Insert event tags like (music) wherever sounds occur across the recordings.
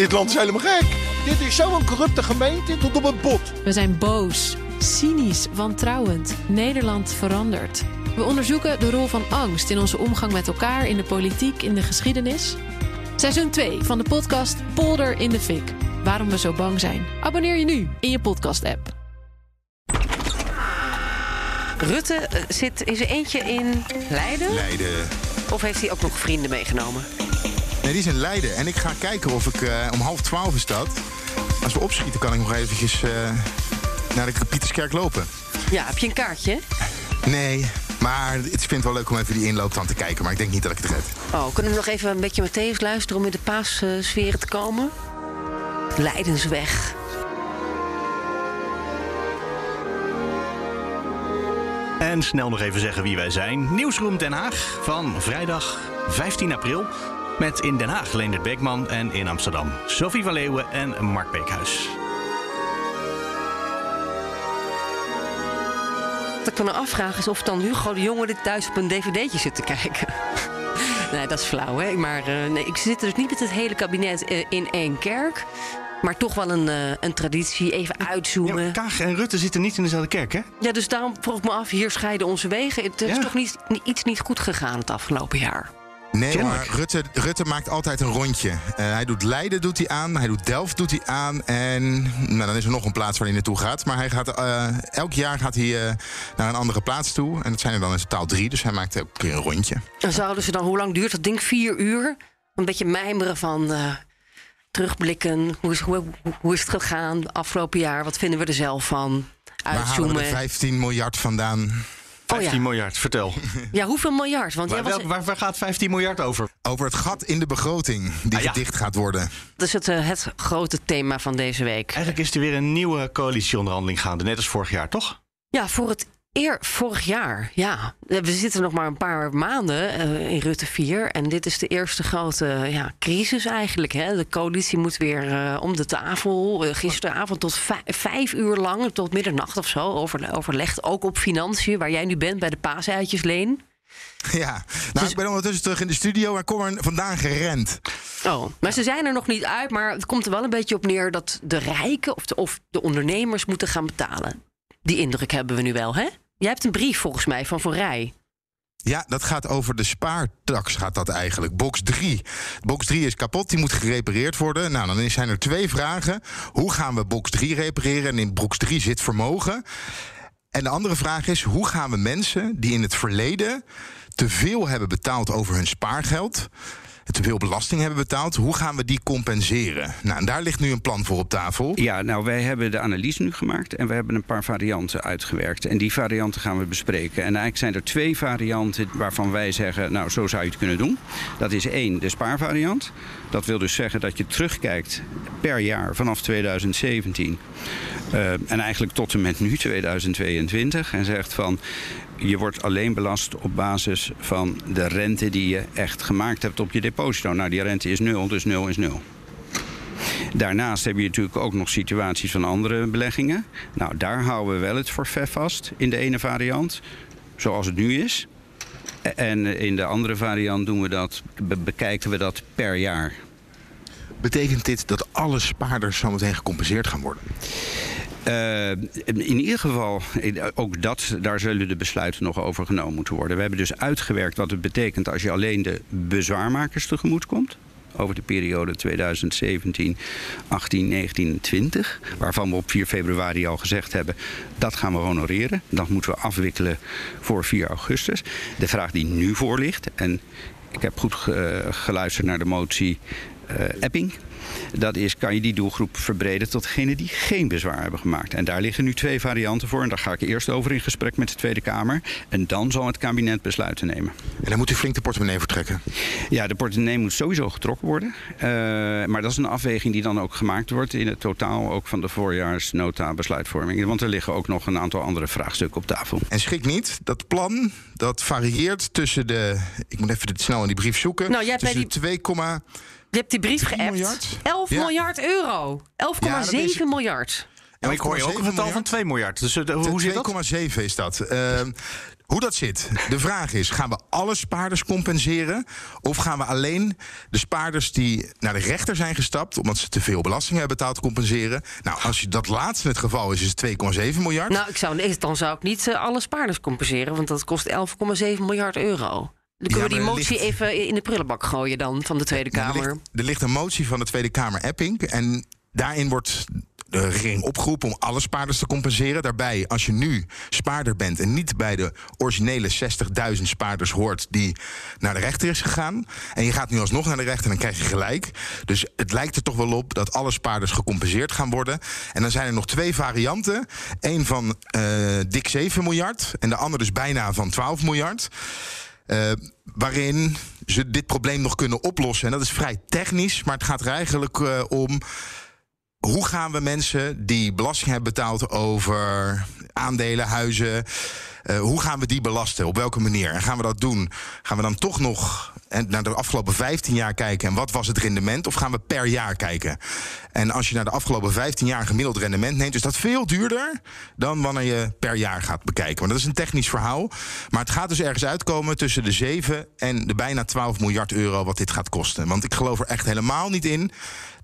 Dit land is helemaal gek. Dit is zo'n corrupte gemeente tot op het bot. We zijn boos, cynisch, wantrouwend. Nederland verandert. We onderzoeken de rol van angst in onze omgang met elkaar, in de politiek, in de geschiedenis. Seizoen 2 van de podcast Polder in de Fik. Waarom we zo bang zijn. Abonneer je nu in je podcast-app. Rutte eh, zit in zijn eentje in Leiden? Leiden. Of heeft hij ook nog vrienden meegenomen? Nee, die is in Leiden. En ik ga kijken of ik eh, om half twaalf is dat. Als we opschieten, kan ik nog eventjes eh, naar de Pieterskerk lopen. Ja, heb je een kaartje? Nee, maar ik vind het wel leuk om even die inloop dan te kijken. Maar ik denk niet dat ik het red. Oh, kunnen we nog even een beetje Matthäus luisteren om in de paassferen te komen? Leidensweg. En snel nog even zeggen wie wij zijn. Nieuwsroom Den Haag van vrijdag 15 april. Met in Den Haag Leendert Beekman en in Amsterdam Sophie van Leeuwen en Mark Beekhuis. Wat ik me nou afvraag is of dan Hugo de Jonge dit thuis op een dvd'tje zit te kijken. (laughs) nee, dat is flauw, hè? Maar uh, nee, ik zit dus niet met het hele kabinet uh, in één kerk. Maar toch wel een, uh, een traditie. Even uitzoomen. Ja, Kaag en Rutte zitten niet in dezelfde kerk, hè? Ja, dus daarom vroeg ik me af, hier scheiden onze wegen. Het is Ja. toch niet, iets niet goed gegaan het afgelopen jaar? Nee, maar Rutte, Rutte maakt altijd een rondje. Eh, hij doet Leiden doet hij aan, hij doet Delft doet hij aan. En nou, dan is er nog een plaats waar hij naartoe gaat. Maar hij gaat, eh, elk jaar gaat hij eh, naar een andere plaats toe. En dat zijn er dan in totaal drie. Dus hij maakt elke keer een rondje. En zouden ze dan, hoe lang duurt dat ding? Vier uur? Een beetje mijmeren van terugblikken. Hoe is, hoe, hoe is het gegaan afgelopen jaar? Wat vinden we er zelf van? Waar halen we de Uitzoomen. 15 miljard vandaan? 15 Oh ja. miljard, vertel. (laughs) Ja, hoeveel miljard? Want jij Waar, was, waar, waar gaat 15 miljard over? Over het gat in de begroting die Ah, ja. gedicht gaat worden. dat is het, eh, het grote thema van deze week. Eigenlijk is er weer een nieuwe coalitieonderhandeling gaande, net als vorig jaar, toch? Ja, voor het eer vorig jaar. Ja, Eh, we zitten nog maar een paar maanden eh, in Rutte 4. En dit is de eerste grote ja, crisis eigenlijk. Hè. De coalitie moet weer eh, om de tafel. Eh, gisteravond tot vij- vijf uur lang, tot middernacht of zo, over, overlegd. Ook op financiën, waar jij nu bent bij de paaseitjes, Leen. Ja, nou, ik ben ondertussen terug in de studio en kom er vandaan gerend. Oh, maar ze zijn er nog niet uit. Maar het komt er wel een beetje op neer dat de rijken of de, of de ondernemers moeten gaan betalen. Die indruk hebben we nu wel, hè? Jij hebt een brief volgens mij van Van Rij. Ja, dat gaat over de spaartax, gaat dat eigenlijk. Box 3. Box 3 is kapot, die moet gerepareerd worden. Nou, dan zijn er twee vragen. Hoe gaan we box 3 repareren? En in box 3 zit vermogen. En de andere vraag is, hoe gaan we mensen die in het verleden te veel hebben betaald over hun spaargeld, te veel belasting hebben betaald, hoe gaan we die compenseren? Nou, en daar ligt nu een plan voor op tafel. Ja, nou, wij hebben de analyse nu gemaakt en we hebben een paar varianten uitgewerkt. En die varianten gaan we bespreken. En eigenlijk zijn er twee varianten waarvan wij zeggen, nou, zo zou je het kunnen doen. Dat is één, de spaarvariant. Dat wil dus zeggen dat je terugkijkt per jaar vanaf 2017. eh, en eigenlijk tot en met nu, 2022. En zegt van, je wordt alleen belast op basis van de rente die je echt gemaakt hebt op je deposito. Nou, die rente is nul, dus nul is nul. Daarnaast heb je natuurlijk ook nog situaties van andere beleggingen. Nou, daar houden we wel het forfait vast in de ene variant, zoals het nu is. En in de andere variant doen we dat, be- bekijken we dat per jaar. Betekent dit dat alle spaarders zometeen gecompenseerd gaan worden? Eh, in ieder geval, ook dat, daar zullen de besluiten nog over genomen moeten worden. We hebben dus uitgewerkt wat het betekent als je alleen de bezwaarmakers tegemoet komt. Over de periode 2017, 18, 19 en 20. Waarvan we op 4 februari al gezegd hebben, dat gaan we honoreren. Dat moeten we afwikkelen voor 4 augustus. De vraag die nu voor ligt, en ik heb goed ge- geluisterd naar de motie eh, Epping. Dat is, kan je die doelgroep verbreden tot degenen die geen bezwaar hebben gemaakt. En daar liggen nu twee varianten voor. En daar ga ik eerst over in gesprek met de Tweede Kamer. En dan zal het kabinet besluiten nemen. En dan moet u flink de portemonnee vertrekken. Ja, de portemonnee moet sowieso getrokken worden. Eh, maar dat is een afweging die dan ook gemaakt wordt in het totaal ook van de voorjaarsnota besluitvorming. Want er liggen ook nog een aantal andere vraagstukken op tafel. En schrik niet, dat plan dat varieert tussen de. Ik moet even dit snel in die brief zoeken. Nou, jij tussen de 2, Je hebt die brief 3 geappt. miljard? 11 Ja. miljard euro. 11,7 Ja, dat miljard. Maar ik hoor je ook een getal van 2 miljard. Dus eh, hoe zit dat? 2,7 is dat. Ehm, Hoe dat zit. De vraag is: gaan we alle spaarders compenseren? Of gaan we alleen de spaarders die naar de rechter zijn gestapt. omdat ze te veel belasting hebben betaald, compenseren? Nou, als je dat laatste het geval is, is het 2,7 miljard. Nou, ik zou, dan zou ik niet eh, alle spaarders compenseren, want dat kost 11,7 miljard euro. Dan kunnen Ja, we die motie ligt- even in de prullenbak gooien dan van de Tweede Ja, Kamer. Er ligt, er ligt een motie van de Tweede Kamer Epping. En daarin wordt de regering opgeroepen om alle spaarders te compenseren. Daarbij, als je nu spaarder bent en niet bij de originele 60.000 spaarders hoort die naar de rechter is gegaan. En je gaat nu alsnog naar de rechter, dan krijg je gelijk. Dus het lijkt er toch wel op dat alle spaarders gecompenseerd gaan worden. En dan zijn er nog twee varianten. Eén van eh, dik 7 miljard en de andere dus bijna van 12 miljard. Eh, waarin ze dit probleem nog kunnen oplossen. En dat is vrij technisch, maar het gaat er eigenlijk eh, om. Hoe gaan we mensen die belasting hebben betaald over aandelen, huizen. eh, hoe gaan we die belasten? Op welke manier? En gaan we dat doen? Gaan we dan toch nog naar de afgelopen 15 jaar kijken en wat was het rendement? Of gaan we per jaar kijken? En als je naar de afgelopen 15 jaar gemiddeld rendement neemt, is dat veel duurder dan wanneer je per jaar gaat bekijken. Maar dat is een technisch verhaal. Maar het gaat dus ergens uitkomen tussen de 7 en de bijna 12 miljard euro wat dit gaat kosten. Want ik geloof er echt helemaal niet in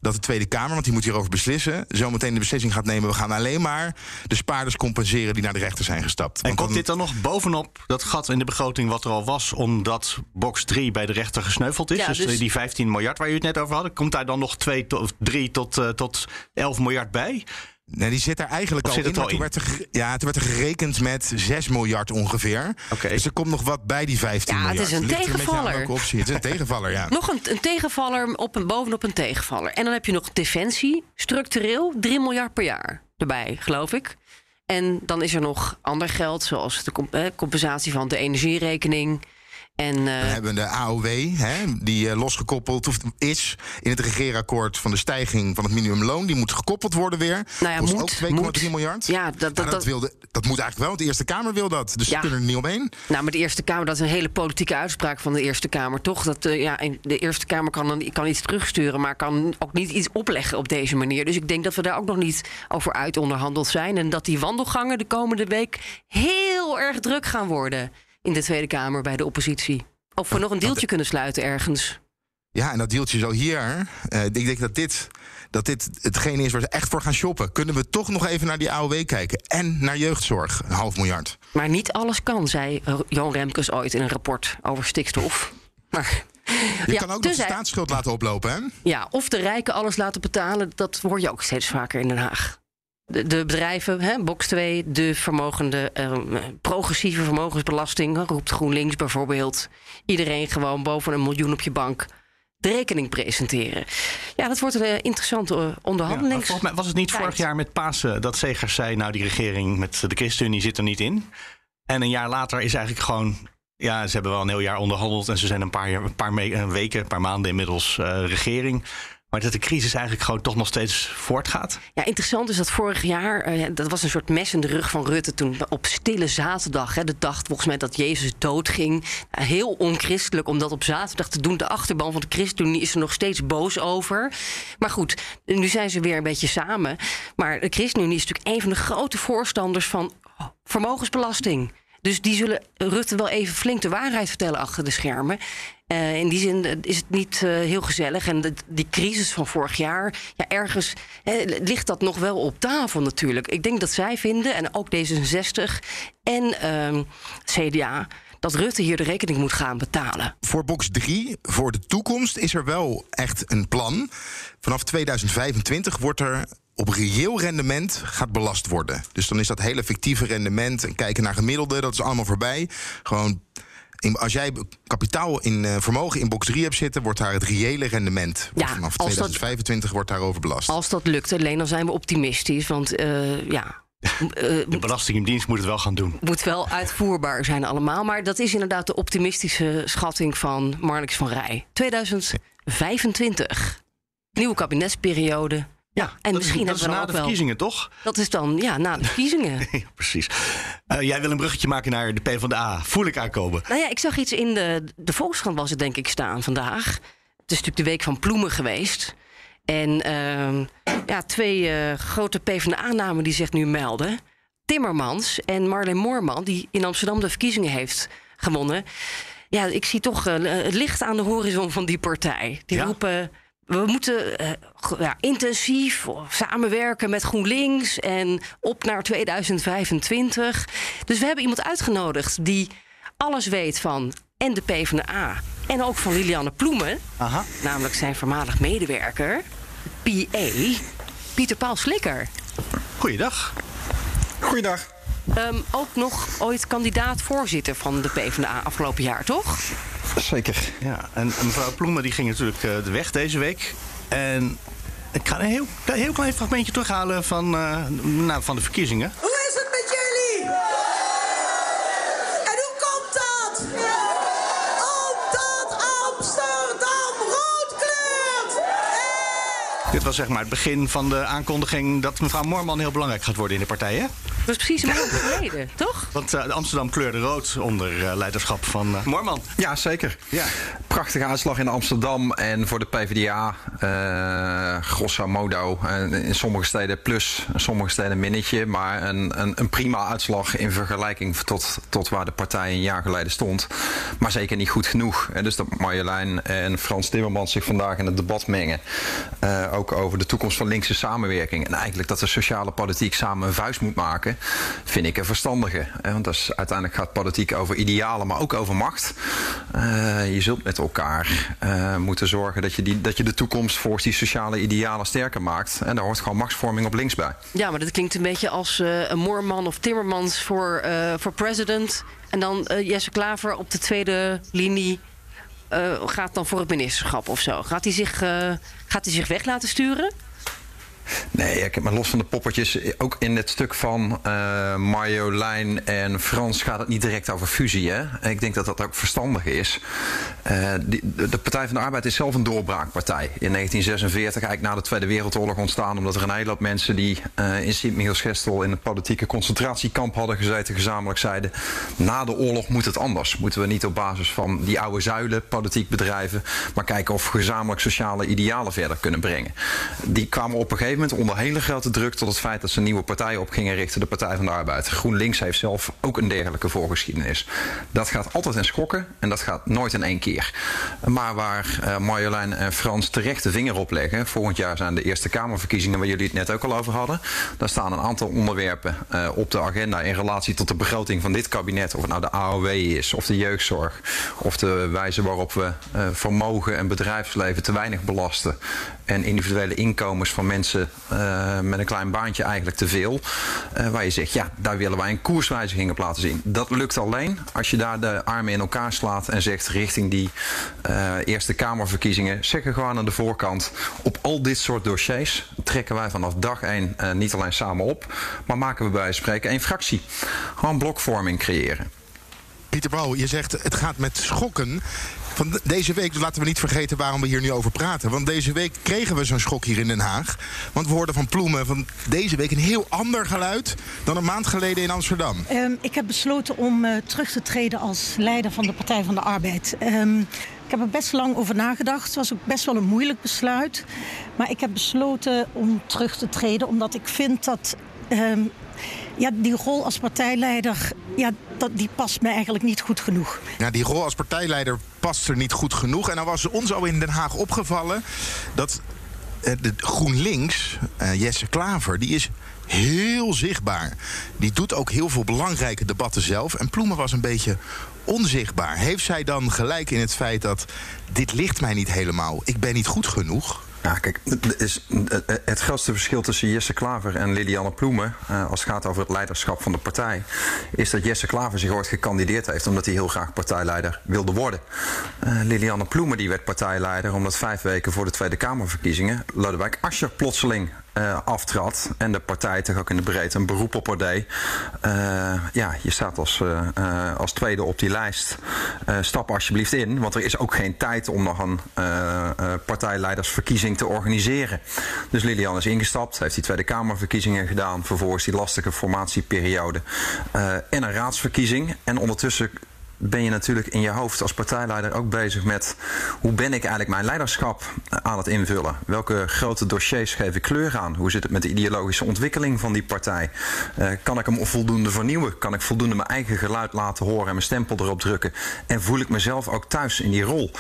dat de Tweede Kamer, want die moet hierover beslissen, zometeen de beslissing gaat nemen. We gaan alleen maar de spaarders compenseren die naar de rechter zijn gestapt. En Want komt dan- dit dan nog bovenop dat gat in de begroting wat er al was, omdat box 3 bij de rechter gesneuveld is? Ja, dus, dus- die 15 miljard waar je het net over had, komt daar dan nog 2 tot 3 tot, eh, tot 11 miljard bij? Nee, die zit er eigenlijk Of al zit het in. al maar toen in? werd er, ja, toen werd er gerekend met 6 miljard ongeveer. Dus er komt nog wat bij die 15 Ja, het miljard. is een Ligt er tegenvaller. optie. Het is een tegenvaller, ja. (laughs) Nog een, een tegenvaller op een, bovenop een tegenvaller. En dan heb je nog defensie, structureel 3 miljard per jaar erbij, geloof ik. En dan is er nog ander geld, zoals de comp- compensatie van de energierekening. En, eh, We hebben de AOW, hè, die eh, losgekoppeld is in het regeerakkoord van de stijging van het minimumloon. Die moet gekoppeld worden weer. Nou ja, moet, ook 2,3 moet. miljard. Ja, dat- dat- Nou, dat- wilde, dat moet eigenlijk wel, want de Eerste Kamer wil dat. Dus Ja. ze kunnen er niet omheen. Nou, maar de Eerste Kamer, dat is een hele politieke uitspraak van de Eerste Kamer, toch? Dat, eh, ja, de Eerste Kamer kan, dan, kan iets terugsturen, maar kan ook niet iets opleggen op deze manier. Dus ik denk dat we daar ook nog niet over uit onderhandeld zijn. En dat die wandelgangen de komende week heel erg druk gaan worden in de Tweede Kamer bij de oppositie. Of we nog een deeltje kunnen sluiten ergens. Ja, en dat deeltje zo hier. eh, ik denk dat dit, dat dit hetgene is waar ze echt voor gaan shoppen. Kunnen we toch nog even naar die AOW kijken? En naar jeugdzorg, een half miljard. Maar niet alles kan, zei Johan Remkes ooit in een rapport over stikstof. (laughs) Maar, Je ja, kan ook de staatsschuld laten oplopen, hè? Ja, of de rijken alles laten betalen, dat hoor je ook steeds vaker in Den Haag. De, de bedrijven, hè, box 2, de vermogende, eh, progressieve vermogensbelasting, roept GroenLinks bijvoorbeeld. Iedereen gewoon boven een miljoen op je bank de rekening presenteren. Ja, dat wordt een eh, interessante eh, Ja, onderhandelings. volgens mij was het niet vorig jaar met Pasen dat Segers zei... nou, die regering met de ChristenUnie zit er niet in. En een jaar later is eigenlijk gewoon... ja, ze hebben wel een heel jaar onderhandeld... en ze zijn een paar, jaar- een paar me- weken, een paar maanden inmiddels eh, regering... Maar dat de crisis eigenlijk gewoon toch nog steeds voortgaat. Ja, interessant is dat vorig jaar, eh, dat was een soort mes in de rug van Rutte toen op stille zaterdag, hè, de dag volgens mij dat Jezus doodging. Eh, heel onchristelijk om dat op zaterdag te doen. De achterban van de ChristenUnie is er nog steeds boos over. Maar goed, nu zijn ze weer een beetje samen. Maar de ChristenUnie is natuurlijk een van de grote voorstanders van vermogensbelasting. Dus die zullen Rutte wel even flink de waarheid vertellen achter de schermen. Eh, in die zin eh, is het niet eh, heel gezellig. En de- die crisis van vorig jaar, ja, ergens ligt dat nog wel op tafel natuurlijk. Ik denk dat zij vinden, en ook D66 en ehm, CDA, dat Rutte hier de rekening moet gaan betalen. Voor box 3, voor de toekomst, is er wel echt een plan. Vanaf 2025 wordt er op reëel rendement gaat belast worden. Dus dan is dat hele fictieve rendement en kijken naar gemiddelde, dat is allemaal voorbij. Gewoon. In- als jij kapitaal in eh, vermogen in box 3 hebt zitten, wordt daar het reële rendement. Wordt Ja, vanaf als dat- 2025 wordt daarover belast. Als dat lukt, alleen dan zijn we optimistisch. Want eh, ja, (laughs) De Belastingdienst moet het wel gaan doen. moet wel uitvoerbaar zijn allemaal. Maar dat is inderdaad de optimistische schatting van Marnix van Rij. 2025. Nieuwe kabinetsperiode. Ja, en dat misschien is, dat hebben is we na de wel- verkiezingen, toch? Dat is dan ja, na de (laughs) verkiezingen. Ja, precies. Eh, jij wil een bruggetje maken naar de PvdA. Voel ik aankomen. nou ja, ik zag iets in de, de Volkskrant was het denk ik staan vandaag. Het is natuurlijk de week van Ploemen geweest. En ehm, ja, twee eh, grote PvdA-namen die zich nu melden. Timmermans en Marleen Moorman, die in Amsterdam de verkiezingen heeft gewonnen. Ja, ik zie toch uh, het licht aan de horizon van die partij. Die Ja? roepen. We moeten eh, ja, intensief samenwerken met GroenLinks en op naar 2025. Dus we hebben iemand uitgenodigd die alles weet van en de PvdA en ook van Lilianne Ploemen, Aha. namelijk zijn voormalig medewerker, PA, Pieter Paul Slikker. Goeiedag. Goeiedag. Ehm, ook nog ooit kandidaat-voorzitter van de PvdA afgelopen jaar, toch? Zeker. Ja, en, mevrouw Ploemen die ging natuurlijk eh, de weg deze week. En ik ga een heel, heel klein fragmentje terughalen van, eh, nou, van de verkiezingen. Hoe is het met Dit was zeg maar het begin van de aankondiging dat mevrouw Moorman heel belangrijk gaat worden in de partij. Hè? Dat is precies een maand geleden, (laughs) toch? Want eh, Amsterdam kleurde rood onder eh, leiderschap van eh, Moorman. Ja, zeker. Ja. Prachtige uitslag in Amsterdam en voor de PvdA. eh grosso modo. En in sommige steden plus, in sommige steden minnetje. Maar een, een, een prima uitslag in vergelijking tot, tot waar de partij een jaar geleden stond. Maar zeker niet goed genoeg. En dus dat Marjolein en Frans Timmermans zich vandaag in het debat mengen. eh, over de toekomst van linkse samenwerking. En eigenlijk dat de sociale politiek samen een vuist moet maken. Vind ik een verstandige. Want dat is, uiteindelijk gaat politiek over idealen, maar ook over macht. Eh, je zult met elkaar eh, moeten zorgen dat je, die, dat je de toekomst volgens die sociale idealen sterker maakt. En daar hoort gewoon machtsvorming op links bij. Ja, maar dat klinkt een beetje als eh, een Moorman of Timmermans voor, voor president. En dan Jesse Klaver op de tweede linie gaat dan voor het ministerschap of zo. Gaat hij zich, eh, gaat hij zich weg laten sturen? Nee, ik heb maar los van de poppetjes. Ook in het stuk van eh, Marjolein en Frans gaat het niet direct over fusie. Hè? Ik denk dat dat ook verstandig is. Eh, de Partij van de Arbeid is zelf een doorbraakpartij. In 1946, eigenlijk na de Tweede Wereldoorlog ontstaan. Omdat er een hele hoop mensen die eh, in Sint-Michiels-Gestel in het politieke concentratiekamp hadden gezeten, gezamenlijk zeiden: Na de oorlog moet het anders. Moeten we niet op basis van die oude zuilen politiek bedrijven, maar kijken of we gezamenlijk sociale idealen verder kunnen brengen. Die kwamen op een gegeven moment onder hele grote druk tot het feit dat ze een nieuwe partij op gingen richten, de Partij van de Arbeid. GroenLinks heeft zelf ook een dergelijke voorgeschiedenis. Dat gaat altijd in schokken en dat gaat nooit in één keer. Maar waar eh, Marjolein en Frans terecht de vinger op leggen, volgend jaar zijn de Eerste Kamerverkiezingen waar jullie het net ook al over hadden. Daar staan een aantal onderwerpen eh, op de agenda in relatie tot de begroting van dit kabinet. Of het nou de AOW is, of de jeugdzorg, of de wijze waarop we eh, vermogen en bedrijfsleven te weinig belasten. En individuele inkomens van mensen eh, met een klein baantje eigenlijk te veel. Eh, waar je zegt, ja, daar willen wij een koerswijziging op laten zien. Dat lukt alleen als je daar de armen in elkaar slaat en zegt richting die eh, Eerste Kamerverkiezingen. Zeggen gewoon aan de voorkant, op al dit soort dossiers trekken wij vanaf dag één niet alleen samen op, maar maken we bij spreken één fractie. Gewoon blokvorming creëren. Pieter Pauw, je zegt het gaat met schokken. Van de- deze week, dus laten we niet vergeten waarom we hier nu over praten. Want deze week kregen we zo'n schok hier in Den Haag. Want we hoorden van Ploemen van deze week een heel ander geluid dan een maand geleden in Amsterdam. Ehm, ik heb besloten om eh, terug te treden als leider van de Partij van de Arbeid. Ehm, ik heb er best lang over nagedacht. Het was ook best wel een moeilijk besluit. Maar ik heb besloten om terug te treden omdat ik vind dat. ehm, ja, die rol als partijleider, ja, dat, die past me eigenlijk niet goed genoeg. Ja, die rol als partijleider past er niet goed genoeg. En dan was ons al in Den Haag opgevallen dat eh, de GroenLinks, eh, Jesse Klaver, die is heel zichtbaar. Die doet ook heel veel belangrijke debatten zelf. En Ploemen was een beetje onzichtbaar. Heeft zij dan gelijk in het feit dat dit ligt mij niet helemaal, ik ben niet goed genoeg? Ja, kijk, het is het grootste verschil tussen Jesse Klaver en Lilianne Ploemen, eh, als het gaat over het leiderschap van de partij, is dat Jesse Klaver zich ooit gekandideerd heeft omdat hij heel graag partijleider wilde worden. Eh, Lilianne Ploemen die werd partijleider omdat vijf weken voor de Tweede Kamerverkiezingen Lodewijk Asscher plotseling eh, aftrad en de partij toch ook in de breedte een beroep op haar deed. Eh, ja, je staat als, eh, als tweede op die lijst. Stap alsjeblieft in, want er is ook geen tijd om nog een partijleidersverkiezing te organiseren. Dus Lilian is ingestapt, heeft die Tweede Kamerverkiezingen gedaan, vervolgens die lastige formatieperiode en een raadsverkiezing. En ondertussen ben je natuurlijk in je hoofd als partijleider ook bezig met hoe ben ik eigenlijk mijn leiderschap aan het invullen? Welke grote dossiers geef ik kleur aan? Hoe zit het met de ideologische ontwikkeling van die partij? Uh, kan ik hem voldoende vernieuwen? Kan ik voldoende mijn eigen geluid laten horen en mijn stempel erop drukken? En voel ik mezelf ook thuis in die rol?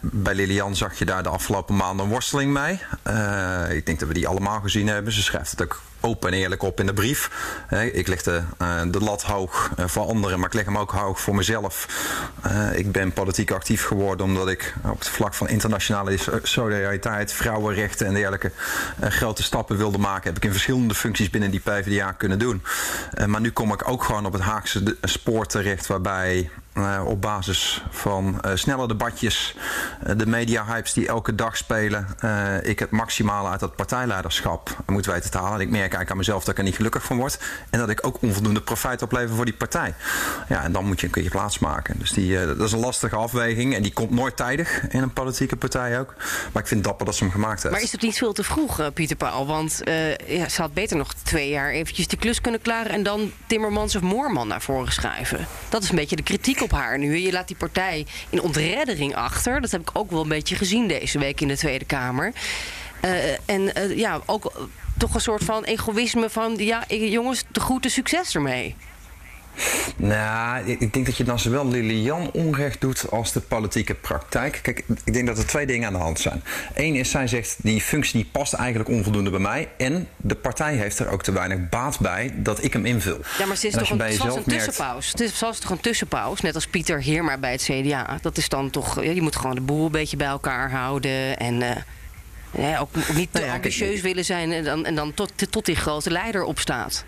bij Lilian zag je daar de afgelopen maanden een worsteling mee. Uh, ik denk dat we die allemaal gezien hebben. Ze schrijft het ook open en eerlijk op in de brief. Ik leg de, eh, de lat hoog eh, voor anderen, maar ik leg hem ook hoog voor mezelf. Eh, ik ben politiek actief geworden omdat ik op het vlak van internationale solidariteit, vrouwenrechten en dergelijke grote stappen wilde maken. Heb ik in verschillende functies binnen die PvdA kunnen doen. Maar nu kom ik ook gewoon op het Haagse spoor terecht waarbij uh, op basis van uh, snelle debatjes, uh, de media-hypes die elke dag spelen, ik het maximale uit dat partijleiderschap moet weten te halen. En ik merk eigenlijk aan mezelf dat ik er niet gelukkig van word. En dat ik ook onvoldoende profijt oplever voor die partij. Ja, en dan moet je een keer plaats maken. Dus die, dat is een lastige afweging. En die komt nooit tijdig in een politieke partij ook. Maar ik vind dapper dat ze hem gemaakt heeft. Maar is het niet veel te vroeg, Pieter Paul? Want ja, ze had beter nog twee jaar eventjes de klus kunnen klaren... en dan Timmermans of Moorman naar voren schrijven. Dat is een beetje de kritiek op haar nu. Je laat die partij in ontreddering achter. Dat heb ik ook wel een beetje gezien deze week in de Tweede Kamer. Uh, en uh, ja, ook toch een soort van egoïsme van... ja, jongens, de groete succes ermee. Nou, ik denk dat je dan zowel Lilian onrecht doet als de politieke praktijk. Kijk, ik denk dat er twee dingen aan de hand zijn. Eén is, zij zegt, die functie die past eigenlijk onvoldoende bij mij. En de partij heeft er ook te weinig baat bij dat ik hem invul. Ja, maar ze is toch een, zoals een tussenpauze. Het is zoals toch een tussenpauze, net als Pieter Heerma bij het CDA. Dat is dan toch, je moet gewoon de boel een beetje bij elkaar houden en... Uh, ja, ook niet te nou ja, ambitieus kijk, willen zijn en dan, en dan tot, tot die grote leider opstaat.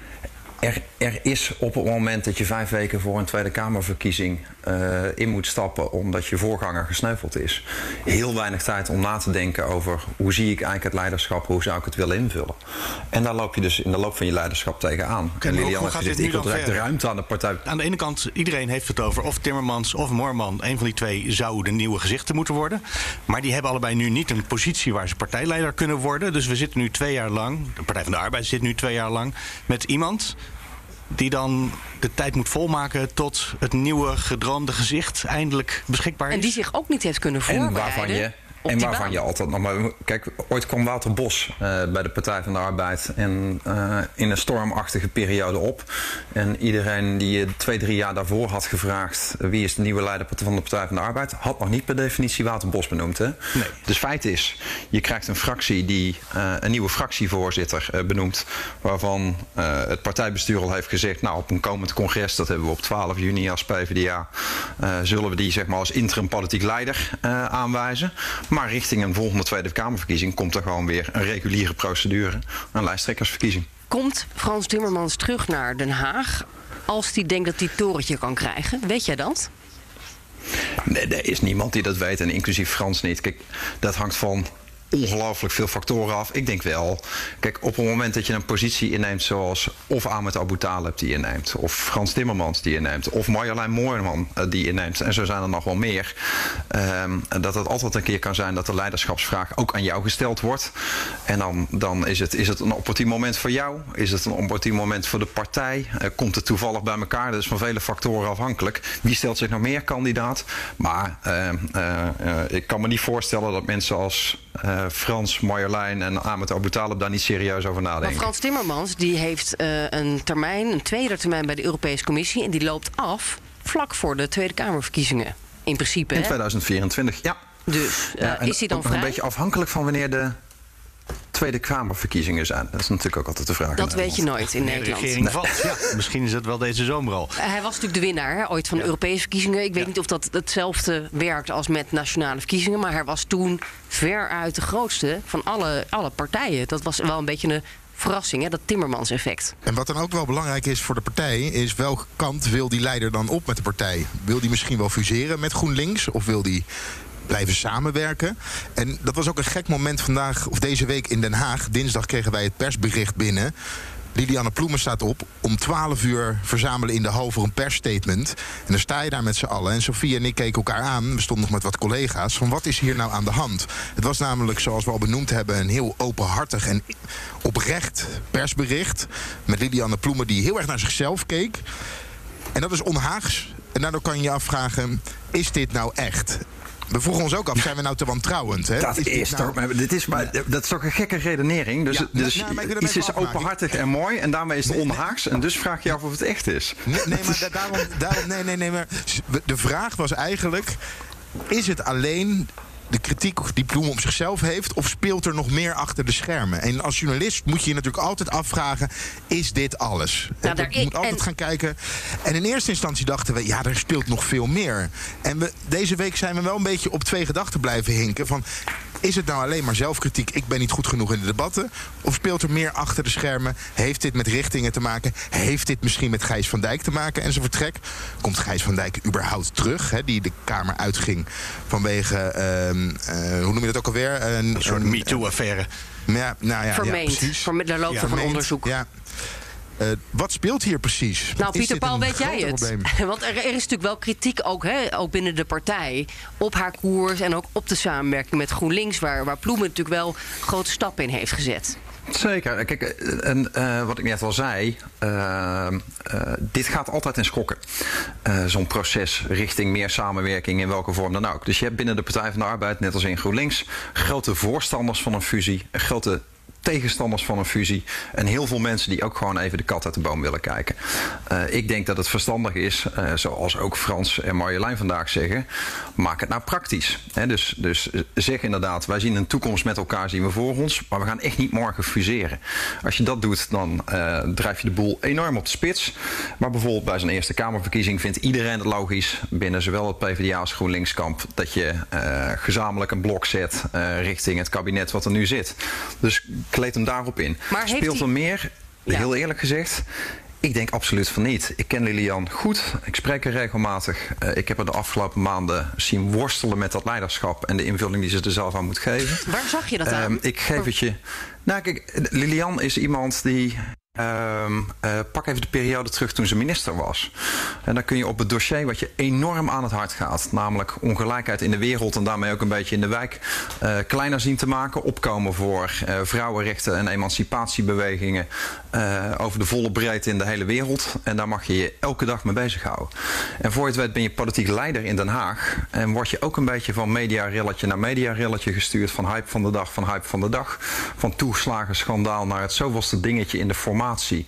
Er, er, is op het moment dat je vijf weken voor een Tweede Kamerverkiezing uh, in moet stappen omdat je voorganger gesneuveld is, heel weinig tijd om na te denken over hoe zie ik eigenlijk het leiderschap, hoe zou ik het willen invullen. En daar loop je dus in de loop van je leiderschap tegenaan. Okay, en Lilian heeft gezegd, ik wil direct de ruimte aan de partij. Aan de ene kant, iedereen heeft het over of Timmermans of Moorman, een van die twee zou de nieuwe gezichten moeten worden. Maar die hebben allebei nu niet een positie waar ze partijleider kunnen worden. Dus we zitten nu twee jaar lang, de Partij van de Arbeid zit nu twee jaar lang, met iemand die dan de tijd moet volmaken tot het nieuwe gedroomde gezicht eindelijk beschikbaar is. En die zich ook niet heeft kunnen voorbereiden. En waarvan je en waarvan je altijd nog maar. Kijk, ooit kwam Wouter Bos uh, bij de Partij van de Arbeid en, uh, in een stormachtige periode op. En iedereen die je twee, drie jaar daarvoor had gevraagd wie is de nieuwe leider van de Partij van de Arbeid, had nog niet per definitie Wouter Bos benoemd. Hè? Nee. Dus feit is, je krijgt een fractie die uh, een nieuwe fractievoorzitter benoemt, waarvan het partijbestuur al heeft gezegd, nou op een komend congres, dat hebben we op 12 juni als PvdA, zullen we die zeg maar als interim politiek leider aanwijzen. Maar richting een volgende Tweede Kamerverkiezing komt er gewoon weer een reguliere procedure, een lijsttrekkersverkiezing. Komt Frans Timmermans terug naar Den Haag als hij denkt dat hij het torentje kan krijgen? Weet jij dat? Nee, er is niemand die dat weet en inclusief Frans niet. Kijk, dat hangt van ongelooflijk veel factoren af. Ik denk wel, kijk, op het moment dat je een positie inneemt zoals of Ahmed Abu Talib die inneemt, of Frans Timmermans die inneemt, of Marjolein Moorman uh, die inneemt, en zo zijn er nog wel meer, um, dat het altijd een keer kan zijn dat de leiderschapsvraag ook aan jou gesteld wordt. En dan, dan is, het, is het een opportun moment voor jou, is het een opportun moment voor de partij, uh, komt het toevallig bij elkaar, dat is van vele factoren afhankelijk. Wie stelt zich nog meer kandidaat? Maar uh, ik kan me niet voorstellen dat mensen als uh, Frans, Marjolein en Ahmed Abu Talib daar niet serieus over nadenken. Maar Frans Timmermans die heeft uh, een termijn, een tweede termijn bij de Europese Commissie. En die loopt af vlak voor de Tweede Kamerverkiezingen. In principe. In 2024, ja. Dus ja, is hij dan vrij? Een beetje afhankelijk van wanneer de Tweede Kamerverkiezingen zijn? Dat is natuurlijk ook altijd de vraag. Dat weet je nooit in Nederland. De regering valt. (laughs) Ja, misschien is het wel deze zomer al. Hij was natuurlijk de winnaar hè, ooit van de Europese verkiezingen. Ik weet ja. niet of dat hetzelfde werkt als met nationale verkiezingen. Maar hij was toen veruit de grootste van alle, alle partijen. Dat was wel een beetje een verrassing, hè, dat Timmermans-effect. En wat dan ook wel belangrijk is voor de partij, is welke kant wil die leider dan op met de partij? Wil die misschien wel fuseren met GroenLinks? Of wil die blijven samenwerken. En dat was ook een gek moment vandaag, of deze week in Den Haag. Dinsdag kregen wij het persbericht binnen. Lilianne Ploemen staat op. Om 12 uur verzamelen in de hal voor een persstatement. En dan sta je daar met z'n allen. En Sofie en ik keken elkaar aan. We stonden nog met wat collega's. Van wat is hier nou aan de hand? Het was namelijk, zoals we al benoemd hebben, een heel openhartig en oprecht persbericht. Met Lilianne Ploemen die heel erg naar zichzelf keek. En dat is onhaags. En daardoor kan je je afvragen, is dit nou echt? We vroegen ons ook af, zijn we nou te wantrouwend? Hè? Dat dit is, nou- toch, maar dit is, maar, dat is toch een gekke redenering. Dus, Ja, dus nou, iets is openhartig en mooi en daarmee is het onhaaks. En dus vraag je af of het echt is. Nee, nee, maar da- daarom, daarom, nee, nee, nee, maar de vraag was eigenlijk: is het alleen de kritiek die Ploem op zichzelf heeft, of speelt er nog meer achter de schermen? En als journalist moet je je natuurlijk altijd afvragen: is dit alles? Nou, je daar- moet altijd en- gaan kijken. En in eerste instantie dachten we: ja, er speelt nog veel meer. En we, deze week zijn we wel een beetje op twee gedachten blijven hinken: van. Is het nou alleen maar zelfkritiek? Ik ben niet goed genoeg in de debatten. Of speelt er meer achter de schermen? Heeft dit met richtingen te maken? Heeft dit misschien met Gijs van Dijk te maken en zijn vertrek? Komt Gijs van Dijk überhaupt terug? Hè, die de Kamer uitging vanwege, ehm, eh, hoe noem je dat ook alweer? Een, Een soort MeToo-affaire. Ja, nou ja, Vermeend. Ja, precies. Verme- daar loopt er van Vermeend, onderzoek. Ja. Eh, wat speelt hier precies? Nou, Is Pieter Paul, weet jij het? probleem? (laughs) Want er, er is natuurlijk wel kritiek ook, hè, ook binnen de partij op haar koers en ook op de samenwerking met GroenLinks, waar, waar Ploemen natuurlijk wel grote stappen in heeft gezet. Zeker. Kijk, eh, en, eh, wat ik net al zei, dit gaat altijd in schokken. Eh, Zo'n proces richting meer samenwerking in welke vorm dan ook. Dus je hebt binnen de Partij van de Arbeid, net als in GroenLinks, grote voorstanders van een fusie, grote tegenstanders van een fusie en heel veel mensen die ook gewoon even de kat uit de boom willen kijken. Eh, ik denk dat het verstandig is, eh, zoals ook Frans en Marjolein vandaag zeggen, maak het nou praktisch. Dus, dus zeg inderdaad, wij zien een toekomst met elkaar zien we voor ons, maar we gaan echt niet morgen fuseren. Als je dat doet, dan eh, drijf je de boel enorm op de spits. Maar bijvoorbeeld bij zo'n Eerste Kamerverkiezing vindt iedereen het logisch, binnen zowel het PvdA als GroenLinks kamp, dat je eh, gezamenlijk een blok zet eh, richting het kabinet wat er nu zit. Dus kleed hem daarop in. Maar Speelt er meer? Ja. Heel eerlijk gezegd. Ik denk absoluut van niet. Ik ken Lilian goed. Ik spreek haar regelmatig. Eh, ik heb haar de afgelopen maanden zien worstelen met dat leiderschap en de invulling die ze er zelf aan moet geven. Waar zag je dat aan? Ehm, ik geef het je. Nou, kijk, Lilian is iemand die. Ehm, eh, pak even de periode terug toen ze minister was. En dan kun je op het dossier wat je enorm aan het hart gaat, namelijk ongelijkheid in de wereld en daarmee ook een beetje in de wijk, eh, kleiner zien te maken. Opkomen voor eh, vrouwenrechten en emancipatiebewegingen eh, over de volle breedte in de hele wereld. En daar mag je je elke dag mee bezighouden. En voor je het weet ben je politiek leider in Den Haag. En word je ook een beetje van mediarilletje naar mediarilletje gestuurd. Van hype van de dag, van hype van de dag. Van toeslagenschandaal naar het zoveelste dingetje in de formatie.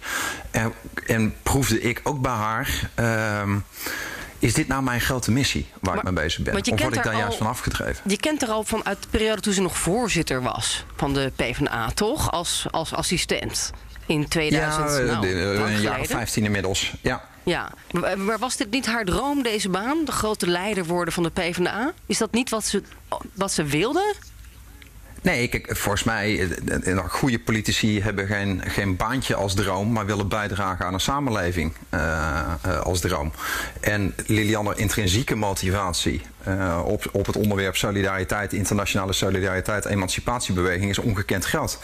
En, en proefde ik ook bij haar... ehm, is dit nou mijn grote missie waar Maar- ik mee bezig ben? Of word ik daar juist van afgedreven? Je kent er al van uit de periode toen ze nog voorzitter was van de PvdA, toch? Als, als assistent in 2000. ja, nou, eh, een jaar of geleden. 15 inmiddels. Ja. Ja, maar was dit niet haar droom, deze baan? De grote leider worden van de PvdA? Is dat niet wat ze, wat ze wilde? Nee, kijk, volgens mij, eh, eh, goede politici hebben geen, geen baantje als droom, maar willen bijdragen aan een samenleving eh, eh, als droom. En Lilianne intrinsieke motivatie eh, op, op het onderwerp solidariteit, internationale solidariteit, emancipatiebeweging is ongekend groot.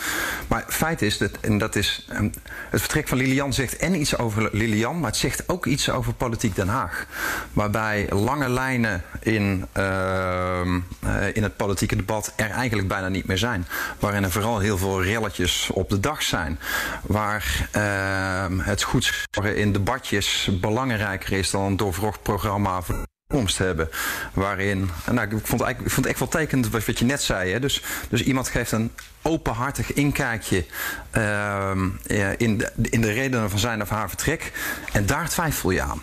Maar feit is, dat, en dat is, eh, het vertrek van Lilian zegt en iets over Lilian, maar het zegt ook iets over politiek Den Haag. Waarbij lange lijnen in, ehm, eh, in het politieke debat er eigenlijk bijna niet meer zijn. Waarin er vooral heel veel relletjes op de dag zijn. Waar ehm, het goed in debatjes belangrijker is dan een doorvrocht programma toekomst hebben. Waarin, nou, ik vond, eigenlijk, ik vond het echt wel tekend wat, wat je net zei. Hè? Dus, dus iemand geeft een openhartig inkijkje ehm, ja, in, de, in de redenen van zijn of haar vertrek. En daar twijfel je aan.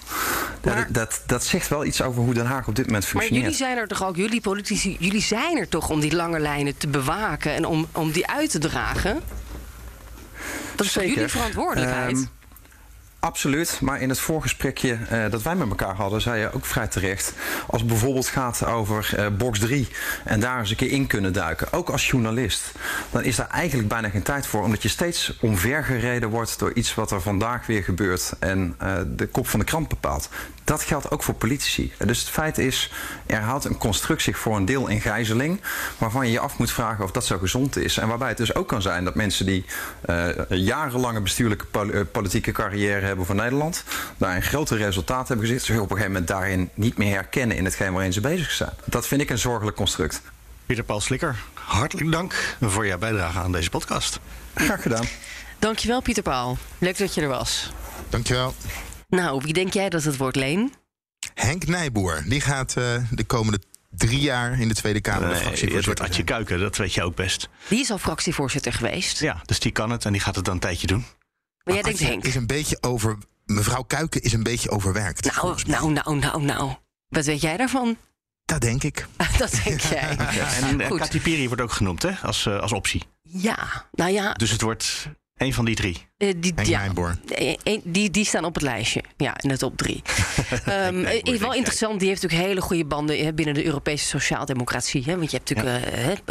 Maar- dat, dat, dat zegt wel iets over hoe Den Haag op dit moment Maar functioneert. jullie zijn er toch ook, jullie politici, jullie zijn er toch om die lange lijnen te bewaken en om, om die uit te dragen? Dat is Zeker. jullie verantwoordelijkheid? Ehm, Absoluut, maar in het voorgesprekje eh, dat wij met elkaar hadden, zei je ook vrij terecht. Als het bijvoorbeeld gaat over eh, box 3 en daar eens een keer in kunnen duiken, ook als journalist, dan is daar eigenlijk bijna geen tijd voor, omdat je steeds omvergereden wordt door iets wat er vandaag weer gebeurt en eh, de kop van de krant bepaalt. Dat geldt ook voor politici. Dus het feit is, er houdt een construct zich voor een deel in gijzeling, waarvan je je af moet vragen of dat zo gezond is. En waarbij het dus ook kan zijn dat mensen die eh, jarenlange bestuurlijke pol- eh, politieke carrière hebben voor Nederland, daar een grote resultaat hebben gezien, zich op een gegeven moment daarin niet meer herkennen in hetgeen waarin ze bezig zijn. Dat vind ik een zorgelijk construct. Pieter Paul Slikker, hartelijk dank voor jouw bijdrage aan deze podcast. Graag gedaan. Dankjewel Pieter Paul. Leuk dat je er was. Dankjewel. Nou, wie denk jij dat het wordt, Leen? Henk Nijboer. Die gaat eh, de komende drie jaar in de Tweede Kamer de Nee, het fractievoorzitter wordt Adje. Kuiken, dat weet je ook best. Die is al fractievoorzitter geweest. Ja, dus die kan het en die gaat het dan een tijdje doen. Maar jij denkt Henk. Is een beetje over, mevrouw Kuiken is een beetje overwerkt. Nou, nou, nou, nou, nou. Wat weet jij daarvan? Dat denk ik. (laughs) Dat denk (laughs) jij. En eh, Goed. Katy Piri wordt ook genoemd hè, als, eh, als optie. Ja, nou ja, Dus het wordt een van die drie. eh, die, Henk ja, Nijboer. eh, eh, die, die staan op het lijstje. Ja, in de top drie. Nijboer, is wel interessant. Die heeft natuurlijk hele goede banden hè, binnen de Europese sociaaldemocratie. Hè? Want je hebt natuurlijk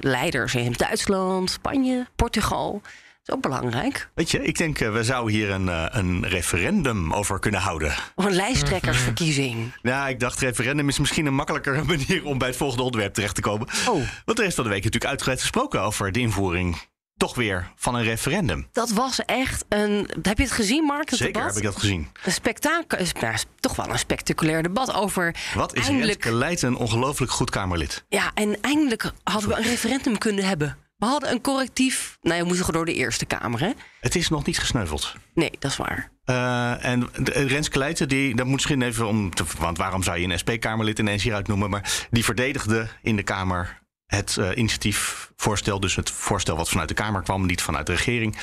leiders in Duitsland, Spanje, Portugal. Dat is ook belangrijk. Weet je, ik denk uh, we zouden hier een, uh, een referendum over kunnen houden. Of een lijsttrekkersverkiezing. (laughs) Ja, ik dacht referendum is misschien een makkelijkere (laughs) manier om bij het volgende onderwerp terecht te komen. Oh. Want er is van de week natuurlijk uitgebreid gesproken over de invoering toch weer van een referendum. Dat was echt een. Heb je het gezien, Mark? Het Zeker debat? heb ik dat gezien. Een spektakel. Nou, toch wel een spectaculair debat over. Wat is eindelijk, Renske een ongelooflijk goed Kamerlid? Ja, en eindelijk hadden we een referendum kunnen hebben. We hadden een correctief. Nou, we moesten door de Eerste Kamer, hè? Het is nog niet gesneuveld. Nee, dat is waar. Uh, en de, Renske Leijten, die, dat moet misschien even om. Te, want waarom zou je een SP-Kamerlid ineens hieruit noemen? Maar die verdedigde in de Kamer het uh, initiatiefvoorstel. Dus het voorstel wat vanuit de Kamer kwam, niet vanuit de regering.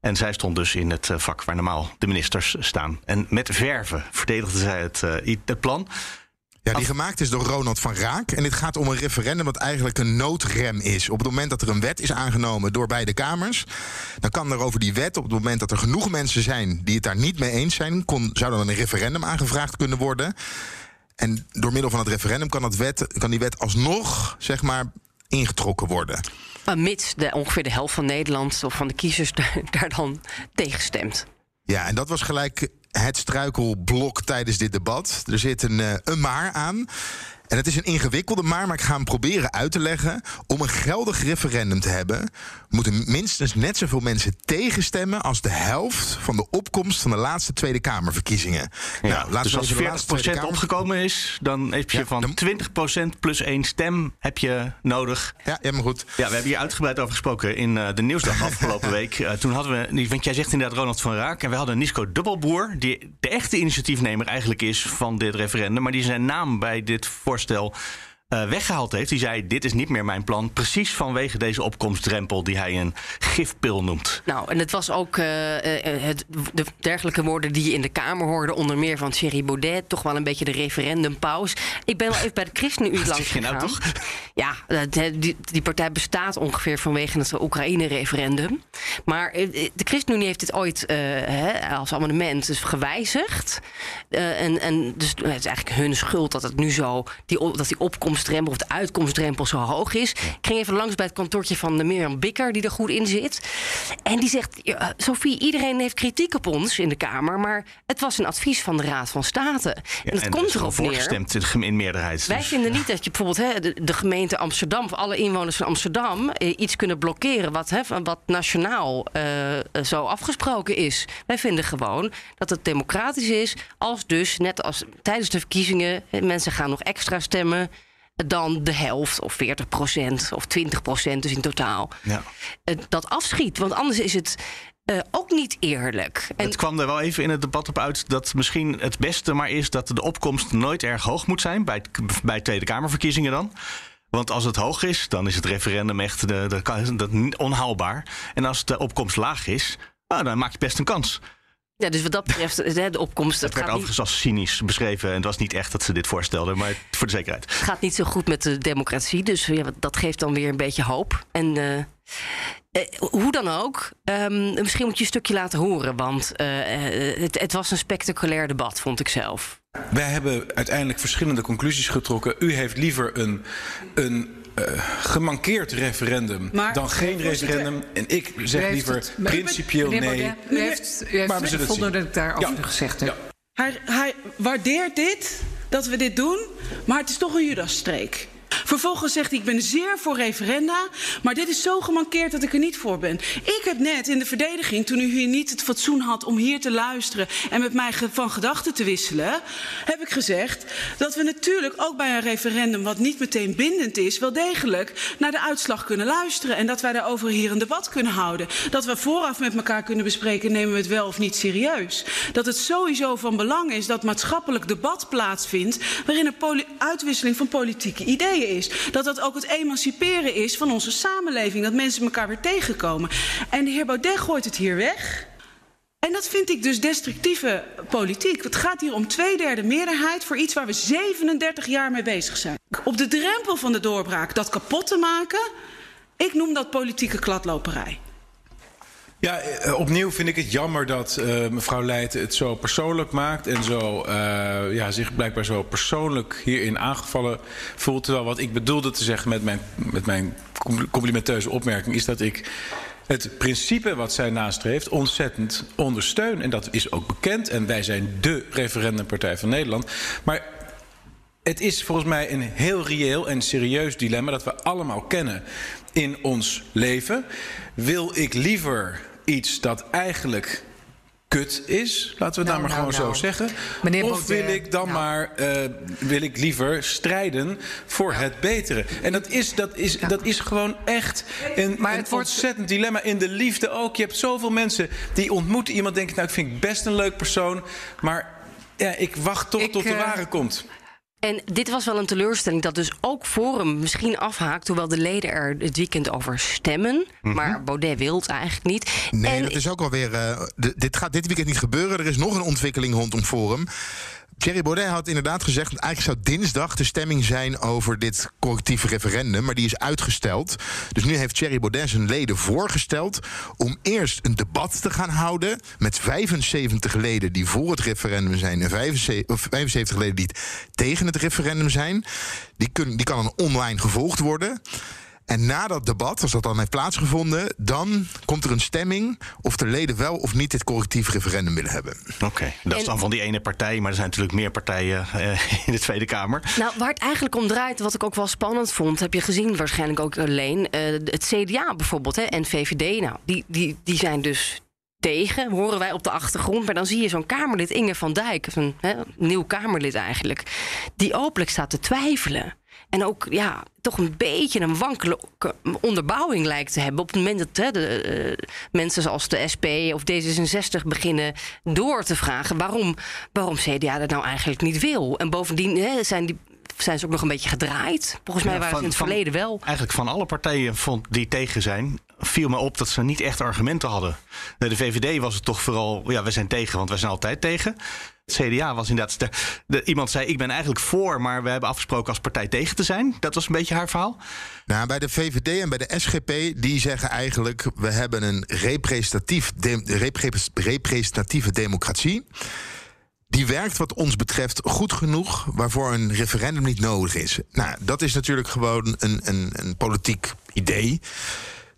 En zij stond dus in het uh, vak waar normaal de ministers staan. En met verven verdedigde zij het, uh, het plan. Ja, die gemaakt is door Ronald van Raak. En dit gaat om een referendum wat eigenlijk een noodrem is. Op het moment dat er een wet is aangenomen door beide kamers... dan kan er over die wet, op het moment dat er genoeg mensen zijn... die het daar niet mee eens zijn... Kon, zou dan een referendum aangevraagd kunnen worden. En door middel van het referendum kan, dat wet, kan die wet alsnog, zeg maar, ingetrokken worden. Maar mits de, ongeveer de helft van Nederland of van de kiezers (laughs) daar dan tegen stemt. Ja, en dat was gelijk het struikelblok tijdens dit debat. Er zit een, uh, een maar aan. En het is een ingewikkelde maar, maar ik ga hem proberen uit te leggen. Om een geldig referendum te hebben, moeten minstens net zoveel mensen tegenstemmen als de helft van de opkomst van de laatste Tweede Kamerverkiezingen. Ja, nou, dus als 40% Kamer... opgekomen is, dan heb je ja, van dan... 20% plus één stem heb je nodig. Ja, ja, maar goed. Ja, we hebben hier uitgebreid over gesproken in uh, de nieuwsdag (laughs) afgelopen week. Uh, toen hadden we, want jij zegt inderdaad Ronald van Raak, en we hadden Nisco Dubbelboer, die de echte initiatiefnemer eigenlijk is van dit referendum, maar die zijn naam bij dit voorstel voorstel uh, weggehaald heeft. Die zei: Dit is niet meer mijn plan. Precies vanwege deze opkomstdrempel die hij een gifpil noemt. Nou, en het was ook uh, uh, het, de dergelijke woorden die je in de Kamer hoorde, onder meer van Thierry Baudet. Toch wel een beetje de referendumpaus. Ik ben wel even bij de ChristenUnie langs gegaan. Nou toch? Ja, die, die, partij bestaat ongeveer vanwege het Oekraïne-referendum. Maar de ChristenUnie heeft dit ooit hè, als amendement dus gewijzigd. en, en dus het is eigenlijk hun schuld dat het nu zo die, dat die opkomst of de uitkomstdrempel zo hoog is. Ik ging even langs bij het kantoortje van de Mirjam Bikker, die er goed in zit. En die zegt: Sophie, iedereen heeft kritiek op ons in de Kamer, maar het was een advies van de Raad van State. En dat en komt erop neer. Voorgestemd in meerderheid. Wij dus. vinden niet dat je bijvoorbeeld hè, de, de, gemeente Amsterdam, of alle inwoners van Amsterdam, eh, iets kunnen blokkeren wat, hè, wat nationaal uh, zo afgesproken is. Wij vinden gewoon dat het democratisch is, als dus, net als tijdens de verkiezingen, mensen gaan nog extra stemmen dan de helft of 40 procent of 20 procent dus in totaal. Ja. Dat afschiet, want anders is het uh, ook niet eerlijk. En het kwam er wel even in het debat op uit dat misschien het beste maar is dat de opkomst nooit erg hoog moet zijn bij, bij Tweede Kamerverkiezingen dan. Want als het hoog is, dan is het referendum echt de, de, de, onhaalbaar. En als de opkomst laag is, nou, dan maak je best een kans. Ja, dus wat dat betreft, de opkomst... Het werd overigens als cynisch beschreven. En het was niet echt dat ze dit voorstelden, maar voor de zekerheid. Het gaat niet zo goed met de democratie, dus ja, dat geeft dan weer een beetje hoop. En uh, uh, hoe dan ook, um, misschien moet je een stukje laten horen... want uh, het, het was een spectaculair debat, vond ik zelf. Wij hebben uiteindelijk verschillende conclusies getrokken. U heeft liever een... een uh, gemankeerd referendum maar, dan geen referendum. En ik zeg liever het, principieel nee. Baudet, u heeft, u heeft maar we zullen het dat ik daarover ja. gezegd heb. Ja. Hij, hij waardeert dit, dat we dit doen, maar het is toch een Judasstreek. Vervolgens zegt hij: Ik ben zeer voor referenda, maar dit is zo gemankeerd dat ik er niet voor ben. Ik heb net in de verdediging, toen u hier niet het fatsoen had om hier te luisteren en met mij van gedachten te wisselen, heb ik gezegd dat we natuurlijk ook bij een referendum, wat niet meteen bindend is, wel degelijk naar de uitslag kunnen luisteren. En dat wij daarover hier een debat kunnen houden. Dat we vooraf met elkaar kunnen bespreken: nemen we het wel of niet serieus. Dat het sowieso van belang is dat maatschappelijk debat plaatsvindt waarin een uitwisseling van politieke ideeën is. Dat dat ook het emanciperen is van onze samenleving. Dat mensen elkaar weer tegenkomen. En de heer Baudet gooit het hier weg. En dat vind ik dus destructieve politiek. Het gaat hier om twee derde meerderheid voor iets waar we 37 jaar mee bezig zijn. Op de drempel van de doorbraak dat kapot te maken, ik noem dat politieke kladloperij. Ja, eh, opnieuw vind ik het jammer dat uh, mevrouw Leijten het zo persoonlijk maakt en zo, uh, ja, zich blijkbaar zo persoonlijk hierin aangevallen voelt. Terwijl wat ik bedoelde te zeggen met mijn, met mijn complimenteuze opmerking is dat ik het principe wat zij nastreeft ontzettend ondersteun. En dat is ook bekend. En wij zijn dé referendumpartij van Nederland. Maar het is volgens mij een heel reëel en serieus dilemma dat we allemaal kennen in ons leven. Wil ik liever iets dat eigenlijk kut is, laten we nou, het nou maar gewoon nou. zo zeggen. Meneer of wil ik dan nou. maar uh, wil ik liever strijden voor het betere? En dat is, dat is, dat is gewoon echt een, maar een ontzettend dilemma. In de liefde ook. Je hebt zoveel mensen die ontmoeten iemand, denken, nou, ik vind best een leuk persoon, maar ja, ik wacht toch tot de uh, ware komt. En dit was wel een teleurstelling dat dus ook Forum misschien afhaakt, hoewel de leden er het weekend over stemmen. Mm -hmm. Maar Baudet wil het eigenlijk niet. Nee, en dat is ook wel weer. Uh, dit gaat dit weekend niet gebeuren. Er is nog een ontwikkeling rondom Forum. Thierry Baudet had inderdaad gezegd... eigenlijk zou dinsdag de stemming zijn over dit correctieve referendum... maar die is uitgesteld. Dus nu heeft Thierry Baudet zijn leden voorgesteld... om eerst een debat te gaan houden... met 75 leden die voor het referendum zijn... en 75, 75 leden die tegen het referendum zijn. Die, die kan dan online gevolgd worden... En na dat debat, als dat dan heeft plaatsgevonden, dan komt er een stemming of de leden wel of niet dit correctief referendum willen hebben. Oké, okay, dat is dan van die ene partij, maar er zijn natuurlijk meer partijen uh, (laughs) in de Tweede Kamer. Nou, waar het eigenlijk om draait, wat ik ook wel spannend vond, heb je gezien waarschijnlijk ook alleen. Uh, het CDA bijvoorbeeld hè, en VVD, nou, die, die, die zijn dus tegen, horen wij op de achtergrond. Maar dan zie je zo'n Kamerlid, Inge van Dijk, een hè, nieuw Kamerlid eigenlijk, die openlijk staat te twijfelen. En ook ja, toch een beetje een wankele onderbouwing lijkt te hebben. Op het moment dat hè, de, uh, mensen zoals de SP of D66 beginnen door te vragen waarom, waarom CDA dat nou eigenlijk niet wil. En bovendien hè, zijn die zijn ze ook nog een beetje gedraaid. Volgens mij ja, waren van, ze in het verleden wel. Eigenlijk van alle partijen vond die tegen zijn, viel me op dat ze niet echt argumenten hadden. De VVD was het toch vooral, ja, we zijn tegen, want we zijn altijd tegen. CDA was inderdaad. De, de, iemand zei: Ik ben eigenlijk voor, maar we hebben afgesproken als partij tegen te zijn. Dat was een beetje haar verhaal. Nou, bij de VVD en bij de SGP, die zeggen eigenlijk: we hebben een representatief de, representatieve democratie. Die werkt wat ons betreft goed genoeg waarvoor een referendum niet nodig is. Nou, dat is natuurlijk gewoon een, een, een politiek idee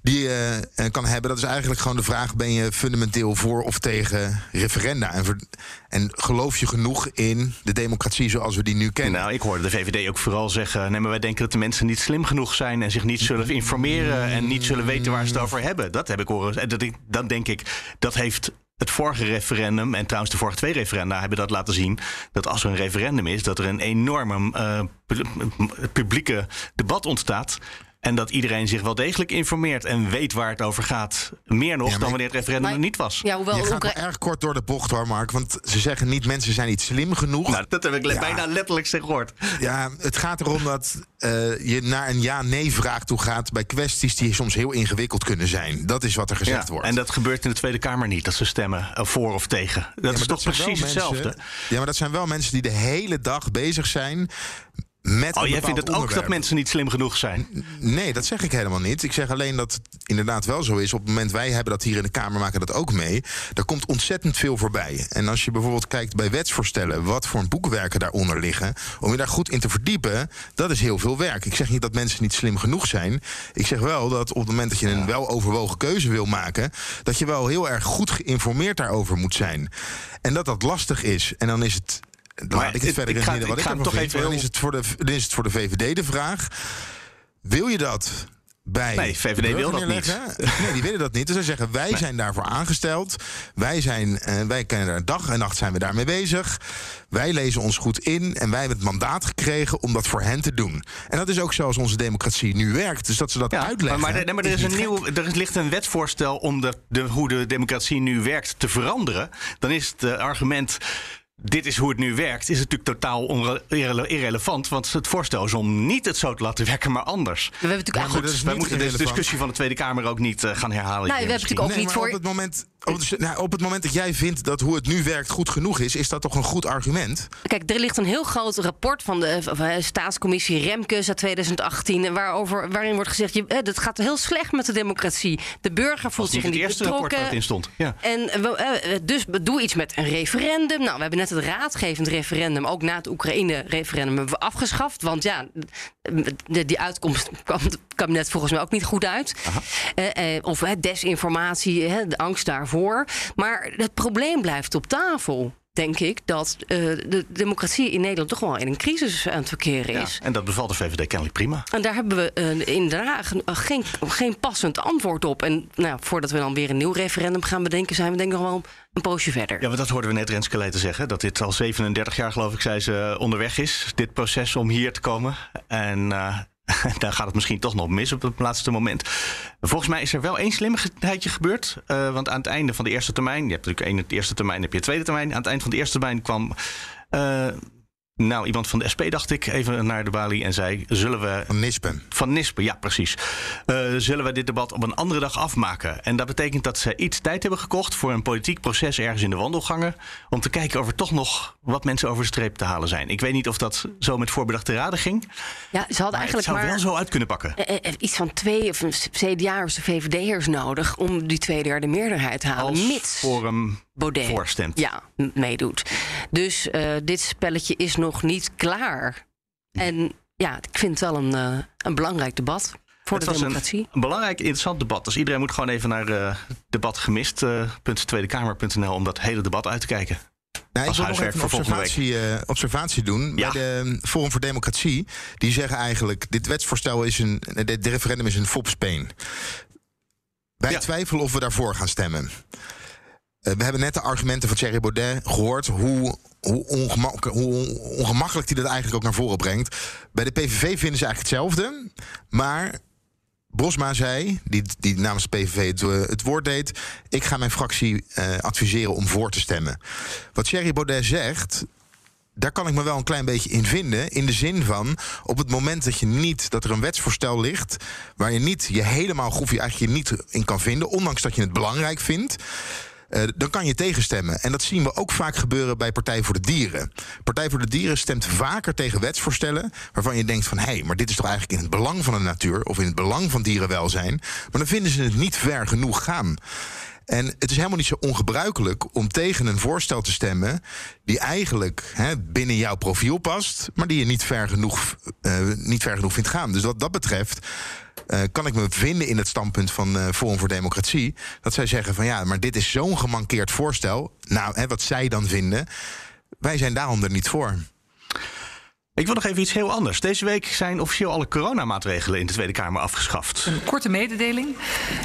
die je uh, kan hebben. Dat is eigenlijk gewoon de vraag: ben je fundamenteel voor of tegen referenda? En, en geloof je genoeg in de democratie zoals we die nu kennen? Nou, ik hoorde de VVD ook vooral zeggen: nee, maar wij denken dat de mensen niet slim genoeg zijn en zich niet zullen informeren en niet zullen weten waar ze het over hebben. Dat heb ik horen. En dat, dan denk ik, dat heeft het vorige referendum, en trouwens de vorige twee referenda hebben dat laten zien, dat als er een referendum is, dat er een enorme uh, publieke debat ontstaat. En dat iedereen zich wel degelijk informeert en weet waar het over gaat. Meer nog ja, dan wanneer het referendum er niet was. Ja, hoewel, je gaat wel erg kort door de bocht hoor, Mark. Want ze zeggen niet mensen zijn niet slim genoeg. Nou, dat heb ik ja. bijna letterlijk gehoord. Ja, het gaat erom dat uh, je naar een ja-nee-vraag toe gaat... bij kwesties die soms heel ingewikkeld kunnen zijn. Dat is wat er gezegd ja, wordt. En dat gebeurt in de Tweede Kamer niet, dat ze stemmen voor of tegen. Dat is toch dat precies hetzelfde? Mensen, ja, maar dat zijn wel mensen die de hele dag bezig zijn met oh, jij vindt het ook dat mensen niet slim genoeg zijn? Nee, dat zeg ik helemaal niet. Ik zeg alleen dat het inderdaad wel zo is. Op het moment wij hebben dat hier in de Kamer, maken dat ook mee. Er komt ontzettend veel voorbij. En als je bijvoorbeeld kijkt bij wetsvoorstellen, wat voor boekwerken daaronder liggen, om je daar goed in te verdiepen, dat is heel veel werk. Ik zeg niet dat mensen niet slim genoeg zijn. Ik zeg wel dat op het moment dat je een wel overwogen keuze wil maken, dat je wel heel erg goed geïnformeerd daarover moet zijn. En dat dat lastig is. En dan is het dan maar ik het verder ik ga, wat ik, ik ervan vind. Even... Dan, is het voor de, dan is het voor de VVD de vraag... Wil je dat bij Nee, VVD wil dat niet. Nee, die willen dat niet. Dus zij zeggen, wij zijn daarvoor aangesteld. Wij, zijn, eh, wij kennen er dag en nacht zijn we daarmee bezig. Wij lezen ons goed in en wij hebben het mandaat gekregen om dat voor hen te doen. En dat is ook zoals onze democratie nu werkt. Dus dat ze dat Ja, uitleggen. Maar, maar, nee, maar er, is een nieuw, er ligt een wetsvoorstel om de, de, hoe de democratie nu werkt te veranderen. Dan is het eh, argument. Dit is hoe het nu werkt, is natuurlijk totaal irrele- irrelevant. Want het voorstel is om niet het zo te laten werken, maar anders. We hebben natuurlijk Ja, goed. Wij niet moeten deze irrelevant. discussie van de Tweede Kamer ook niet eh, gaan herhalen. Nou, hier we hebben natuurlijk ook Nee, niet voor. op het, moment, op, het, nou, op het moment dat jij vindt dat hoe het nu werkt goed genoeg is, is dat toch een goed argument? Kijk, er ligt een heel groot rapport van de eh, staatscommissie Remkes uit 2018... waarover, waarin wordt gezegd, je, eh, dat gaat heel slecht met de democratie. De burger voelt zich niet het eerste rapport waar betrokken. het in stond. Ja. En we- eh, dus doe iets met een referendum. Nou, we hebben net het raadgevend referendum, ook na het Oekraïne-referendum, afgeschaft. Want ja, de, die uitkomst (laughs) kwam het kabinet volgens mij ook niet goed uit. Eh, eh, of hè, desinformatie, de angst daarvoor. Maar het probleem blijft op tafel. Denk ik dat eh, de democratie in Nederland toch wel in een crisis aan het verkeren Ja, is. en dat bevalt de VVD kennelijk prima. En daar hebben we eh, inderdaad gen- eh, geen, geen passend antwoord op. En nou, voordat we dan weer een nieuw referendum gaan bedenken, zijn we denk ik nog wel een poosje verder. Ja, maar dat hoorden we net Renske Leijten zeggen. Dat dit al 37 jaar, geloof ik, zei ze, onderweg is. Dit proces om hier te komen. En (laughs) dan gaat het misschien toch nog mis op het laatste moment. Volgens mij is er wel één slimmigheidje gebeurd. Eh, want aan het einde van de eerste termijn... je hebt natuurlijk één de eerste termijn, heb je een tweede termijn. Aan het eind van de eerste termijn kwam... eh, nou, iemand van de SP, dacht ik, even naar de balie en zei... zullen we Van Nispen. van Nispen, ja, precies. Eh, zullen we dit debat op een andere dag afmaken? En dat betekent dat ze iets tijd hebben gekocht voor een politiek proces ergens in de wandelgangen. Om te kijken of er toch nog wat mensen over de streep te halen zijn. Ik weet niet of dat zo met voorbedachte raden ging. Ja, ze hadden Maar het zou maar wel zo uit kunnen pakken. eh, eh, iets van twee of een CDA'ers, de VVD'ers nodig om die tweederde meerderheid te halen. Als mits Forum Baudet voorstemt. ja, meedoet. Dus eh, dit spelletje is nog niet klaar. En ja, ik vind het wel een, eh, een belangrijk debat voor Het de was democratie. Een, een belangrijk, interessant debat. Dus iedereen moet gewoon even naar uh, debatgemist.tweedekamer.nl om dat hele debat uit te kijken. Nou, ik Als wil nog huiswerk even een observatie, eh, observatie doen. Ja. Bij de Forum voor Democratie. Die zeggen eigenlijk, dit wetsvoorstel is een... Dit referendum is een fopspeen. Wij Ja. twijfelen of we daarvoor gaan stemmen. Eh, we hebben net de argumenten van Thierry Baudet gehoord... hoe, hoe, ongemak, hoe ongemakkelijk hij dat eigenlijk ook naar voren brengt. Bij de PVV vinden ze eigenlijk hetzelfde. Maar Bosma zei, die, die namens de PVV het, eh, het woord deed... ik ga mijn fractie eh, adviseren om voor te stemmen. Wat Thierry Baudet zegt... Daar kan ik me wel een klein beetje in vinden. In de zin van, op het moment dat je niet dat er een wetsvoorstel ligt. waar je niet je helemaal of je eigenlijk je niet in kan vinden. ondanks dat je het belangrijk vindt. Eh, dan kan je tegenstemmen. En dat zien we ook vaak gebeuren bij Partij voor de Dieren. Partij voor de Dieren stemt vaker tegen wetsvoorstellen. waarvan je denkt van hé, hey, maar dit is toch eigenlijk in het belang van de natuur. of in het belang van dierenwelzijn. Maar dan vinden ze het niet ver genoeg gaan. En het is helemaal niet zo ongebruikelijk om tegen een voorstel te stemmen. die eigenlijk hè, binnen jouw profiel past. maar die je niet ver genoeg, eh, niet ver genoeg vindt gaan. Dus wat dat betreft. eh, kan ik me vinden in het standpunt van eh, Forum voor Democratie. dat zij zeggen van ja, maar dit is zo'n gemankeerd voorstel. Nou, hè, wat zij dan vinden. wij zijn daarom er niet voor. Ik wil nog even iets heel anders. Deze week zijn officieel alle coronamaatregelen in de Tweede Kamer afgeschaft. Een korte mededeling.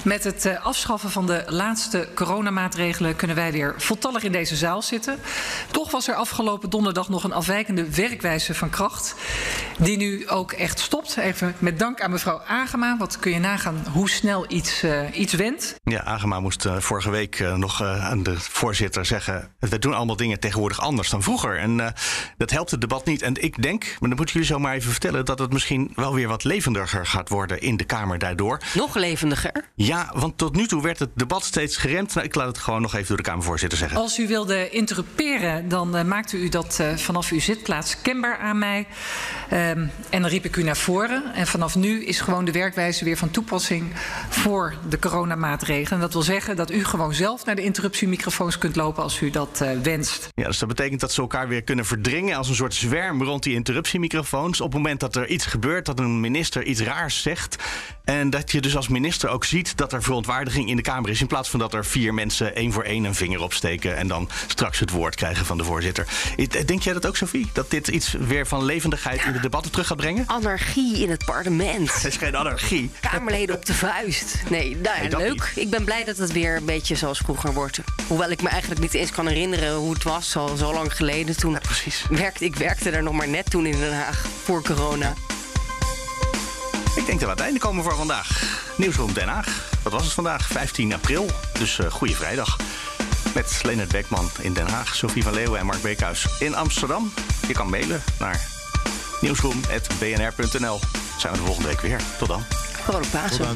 Met het eh, afschaffen van de laatste coronamaatregelen kunnen wij weer voltallig in deze zaal zitten. Toch was er afgelopen donderdag nog een afwijkende werkwijze van kracht. Die nu ook echt stopt. Even met dank aan mevrouw Agema. Wat kun je nagaan hoe snel iets, uh, iets wendt. Ja, Agema moest uh, vorige week uh, nog aan de voorzitter zeggen... we doen allemaal dingen tegenwoordig anders dan vroeger. En dat helpt het debat niet. En ik denk maar dan moeten jullie zo maar even vertellen dat het misschien wel weer wat levendiger gaat worden in de Kamer daardoor. Nog levendiger? Ja, want tot nu toe werd het debat steeds geremd. Nou, ik laat het gewoon nog even door de Kamervoorzitter zeggen. Als u wilde interruperen, dan uh, maakte u dat uh, vanaf uw zitplaats kenbaar aan mij. Um, en dan riep ik u naar voren. En vanaf nu is gewoon de werkwijze weer van toepassing voor de coronamaatregelen. En dat wil zeggen dat u gewoon zelf naar de interruptiemicrofoons kunt lopen als u dat uh, wenst. Ja, dus dat betekent dat ze elkaar weer kunnen verdringen als een soort zwerm rond die interruptiemicrofoons. Op het moment dat er iets gebeurt, dat een minister iets raars zegt. En dat je dus als minister ook ziet dat er verontwaardiging in de Kamer is. In plaats van dat er vier mensen één voor één een vinger opsteken. en dan straks het woord krijgen van de voorzitter. Denk jij dat ook, Sophie? Dat dit iets weer van levendigheid in debat debatten terug gaat brengen? Anarchie in het parlement. Het (laughs) is geen anarchie. Kamerleden op de vuist. Nee, nou ja, Nee, leuk. Ik ben blij dat het weer een beetje zoals vroeger wordt. Hoewel ik me eigenlijk niet eens kan herinneren hoe het was, al zo lang geleden. Toen precies. Werkte, ik werkte er nog maar net toen in Den Haag, voor corona. Ik denk dat we aan het einde komen voor vandaag. Nieuwsroom Den Haag. Wat was het vandaag? 15 april. Dus uh, goede vrijdag. Met Leonard Beckman in Den Haag, Sophie van Leeuwen en Mark Beekhuis in Amsterdam. Je kan mailen naar nieuwsroom.bnr.nl. Zijn we de volgende week weer. Tot dan. Vrolijk Pasen.